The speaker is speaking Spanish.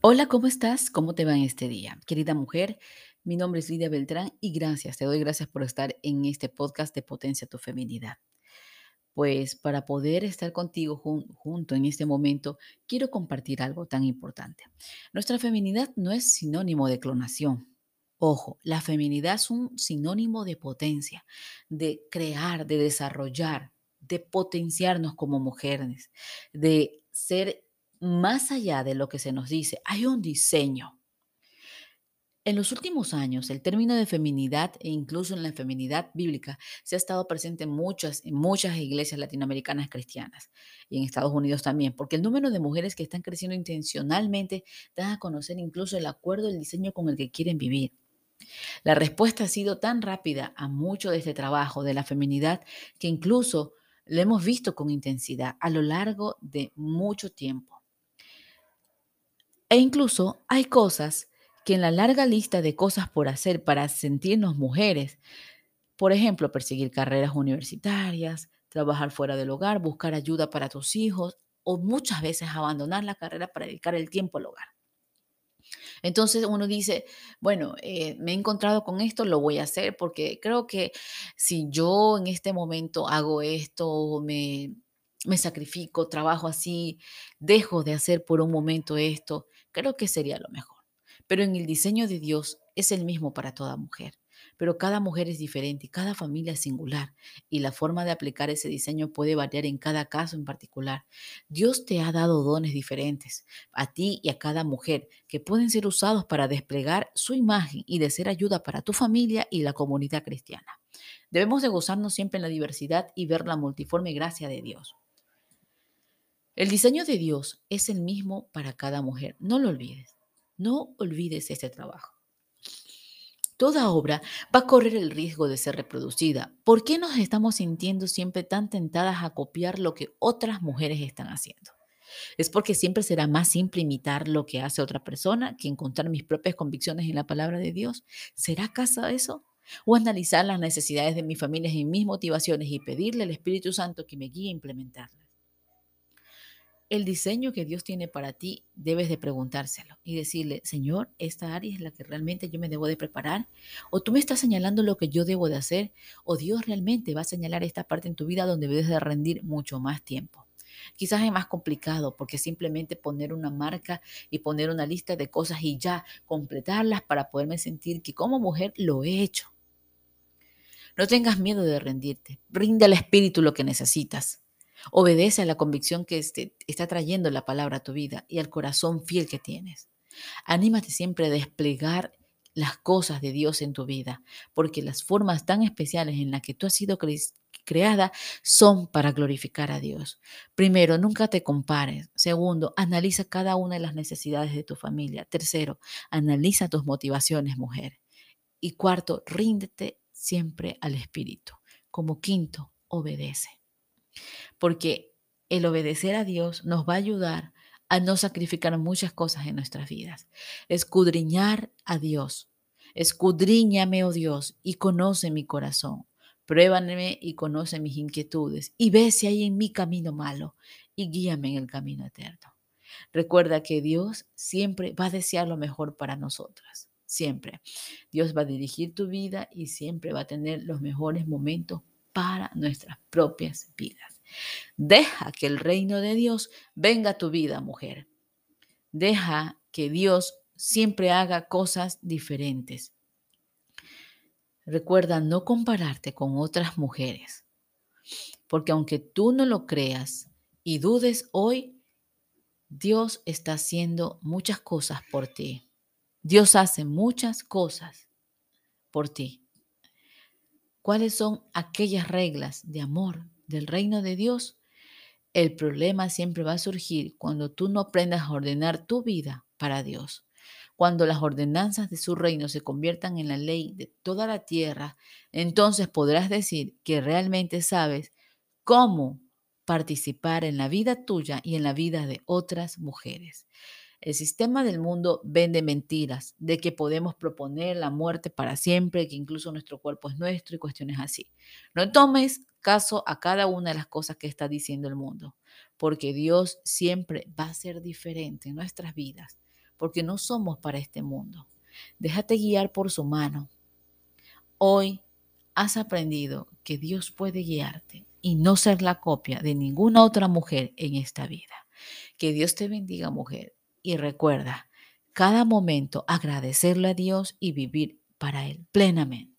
Hola, ¿cómo estás? ¿Cómo te va en este día? Querida mujer, mi nombre es Lidia Beltrán y gracias, te doy gracias por estar en este podcast de Potencia tu Feminidad. Pues para poder estar contigo jun- junto en este momento, quiero compartir algo tan importante. Nuestra feminidad no es sinónimo de clonación. Ojo, la feminidad es un sinónimo de potencia, de crear, de desarrollar, de potenciarnos como mujeres, de ser más allá de lo que se nos dice. Hay un diseño. En los últimos años, el término de feminidad e incluso en la feminidad bíblica se ha estado presente en muchas, en muchas iglesias latinoamericanas cristianas y en Estados Unidos también, porque el número de mujeres que están creciendo intencionalmente dan a conocer incluso el acuerdo del diseño con el que quieren vivir. La respuesta ha sido tan rápida a mucho de este trabajo de la feminidad que incluso lo hemos visto con intensidad a lo largo de mucho tiempo. E incluso hay cosas que en la larga lista de cosas por hacer para sentirnos mujeres, por ejemplo, perseguir carreras universitarias, trabajar fuera del hogar, buscar ayuda para tus hijos o muchas veces abandonar la carrera para dedicar el tiempo al hogar. Entonces uno dice, bueno, eh, me he encontrado con esto, lo voy a hacer porque creo que si yo en este momento hago esto, me, me sacrifico, trabajo así, dejo de hacer por un momento esto, creo que sería lo mejor. Pero en el diseño de Dios es el mismo para toda mujer. Pero cada mujer es diferente y cada familia es singular y la forma de aplicar ese diseño puede variar en cada caso en particular. Dios te ha dado dones diferentes a ti y a cada mujer que pueden ser usados para desplegar su imagen y de ser ayuda para tu familia y la comunidad cristiana. Debemos de gozarnos siempre en la diversidad y ver la multiforme gracia de Dios. El diseño de Dios es el mismo para cada mujer. No lo olvides. No olvides este trabajo. Toda obra va a correr el riesgo de ser reproducida. ¿Por qué nos estamos sintiendo siempre tan tentadas a copiar lo que otras mujeres están haciendo? Es porque siempre será más simple imitar lo que hace otra persona que encontrar mis propias convicciones en la palabra de Dios. ¿Será acaso eso? O analizar las necesidades de mi familia y mis motivaciones y pedirle al Espíritu Santo que me guíe a implementarlas. El diseño que Dios tiene para ti debes de preguntárselo y decirle, Señor, esta área es la que realmente yo me debo de preparar, o tú me estás señalando lo que yo debo de hacer, o Dios realmente va a señalar esta parte en tu vida donde debes de rendir mucho más tiempo. Quizás es más complicado porque simplemente poner una marca y poner una lista de cosas y ya completarlas para poderme sentir que como mujer lo he hecho. No tengas miedo de rendirte. Rinde al espíritu lo que necesitas. Obedece a la convicción que este, está trayendo la palabra a tu vida y al corazón fiel que tienes. Anímate siempre a desplegar las cosas de Dios en tu vida, porque las formas tan especiales en las que tú has sido creada son para glorificar a Dios. Primero, nunca te compares. Segundo, analiza cada una de las necesidades de tu familia. Tercero, analiza tus motivaciones, mujer. Y cuarto, ríndete siempre al Espíritu. Como quinto, obedece. Porque el obedecer a Dios nos va a ayudar a no sacrificar muchas cosas en nuestras vidas. Escudriñar a Dios. Escudriñame, oh Dios, y conoce mi corazón. Pruébame y conoce mis inquietudes y ve si hay en mi camino malo y guíame en el camino eterno. Recuerda que Dios siempre va a desear lo mejor para nosotras, siempre. Dios va a dirigir tu vida y siempre va a tener los mejores momentos para nuestras propias vidas. Deja que el reino de Dios venga a tu vida, mujer. Deja que Dios siempre haga cosas diferentes. Recuerda no compararte con otras mujeres, porque aunque tú no lo creas y dudes hoy, Dios está haciendo muchas cosas por ti. Dios hace muchas cosas por ti. ¿Cuáles son aquellas reglas de amor del reino de Dios? El problema siempre va a surgir cuando tú no aprendas a ordenar tu vida para Dios. Cuando las ordenanzas de su reino se conviertan en la ley de toda la tierra, entonces podrás decir que realmente sabes cómo participar en la vida tuya y en la vida de otras mujeres. El sistema del mundo vende mentiras de que podemos proponer la muerte para siempre, que incluso nuestro cuerpo es nuestro y cuestiones así. No tomes caso a cada una de las cosas que está diciendo el mundo, porque Dios siempre va a ser diferente en nuestras vidas, porque no somos para este mundo. Déjate guiar por su mano. Hoy has aprendido que Dios puede guiarte y no ser la copia de ninguna otra mujer en esta vida. Que Dios te bendiga, mujer y recuerda, cada momento agradecerle a Dios y vivir para Él plenamente.